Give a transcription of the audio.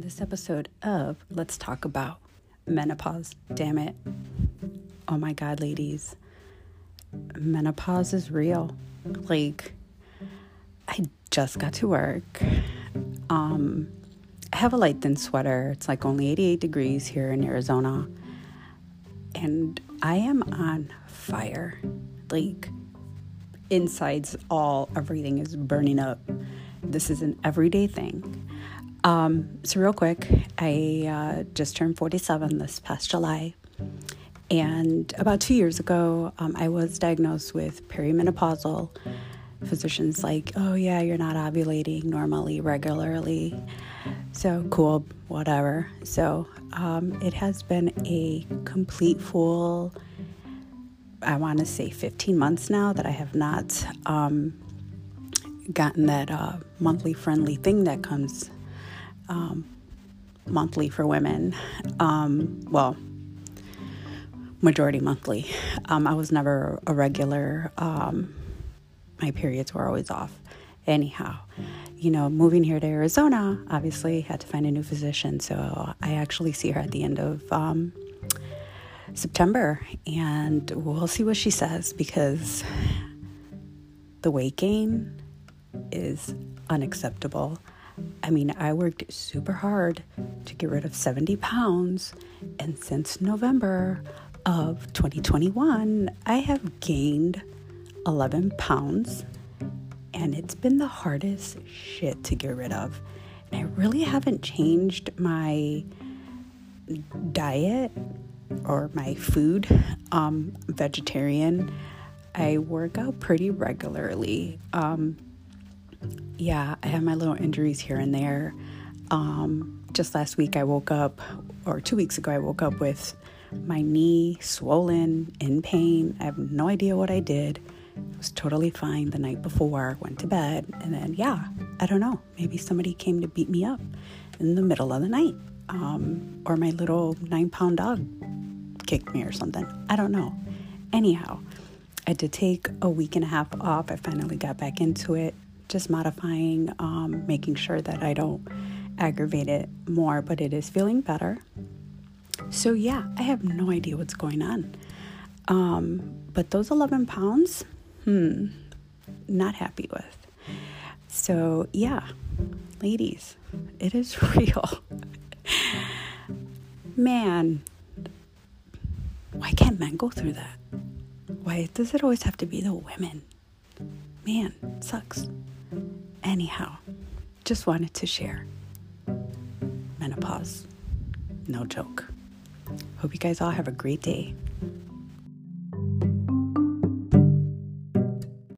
this episode of Let's Talk About Menopause. Damn it. Oh my God, ladies. Menopause is real. Like, I just got to work. Um, I have a light thin sweater. It's like only 88 degrees here in Arizona. And I am on fire. Like, insides all, everything is burning up. This is an everyday thing. Um, so, real quick, I uh, just turned 47 this past July. And about two years ago, um, I was diagnosed with perimenopausal. Physicians like, oh yeah, you're not ovulating normally, regularly. So cool, whatever. So um, it has been a complete full. I want to say 15 months now that I have not um, gotten that uh, monthly friendly thing that comes um, monthly for women. Um, well, majority monthly. Um, I was never a regular. Um, my periods were always off. Anyhow, you know, moving here to Arizona, obviously had to find a new physician. So I actually see her at the end of um, September, and we'll see what she says because the weight gain is unacceptable. I mean, I worked super hard to get rid of 70 pounds, and since November of 2021, I have gained 11 pounds, and it's been the hardest shit to get rid of. And I really haven't changed my diet or my food. Um, vegetarian. I work out pretty regularly. Um, yeah, I have my little injuries here and there. Um, just last week, I woke up, or two weeks ago, I woke up with my knee swollen, in pain. I have no idea what I did. It was totally fine the night before, went to bed, and then, yeah, I don't know. Maybe somebody came to beat me up in the middle of the night. Um, or my little nine pound dog kicked me or something. I don't know. Anyhow, I did take a week and a half off. I finally got back into it, just modifying, um, making sure that I don't aggravate it more, but it is feeling better. So, yeah, I have no idea what's going on. Um, but those 11 pounds, hmm, not happy with. So, yeah, ladies, it is real. Man, why can't men go through that? Why does it always have to be the women? Man, sucks. Anyhow, just wanted to share. Menopause. No joke. Hope you guys all have a great day.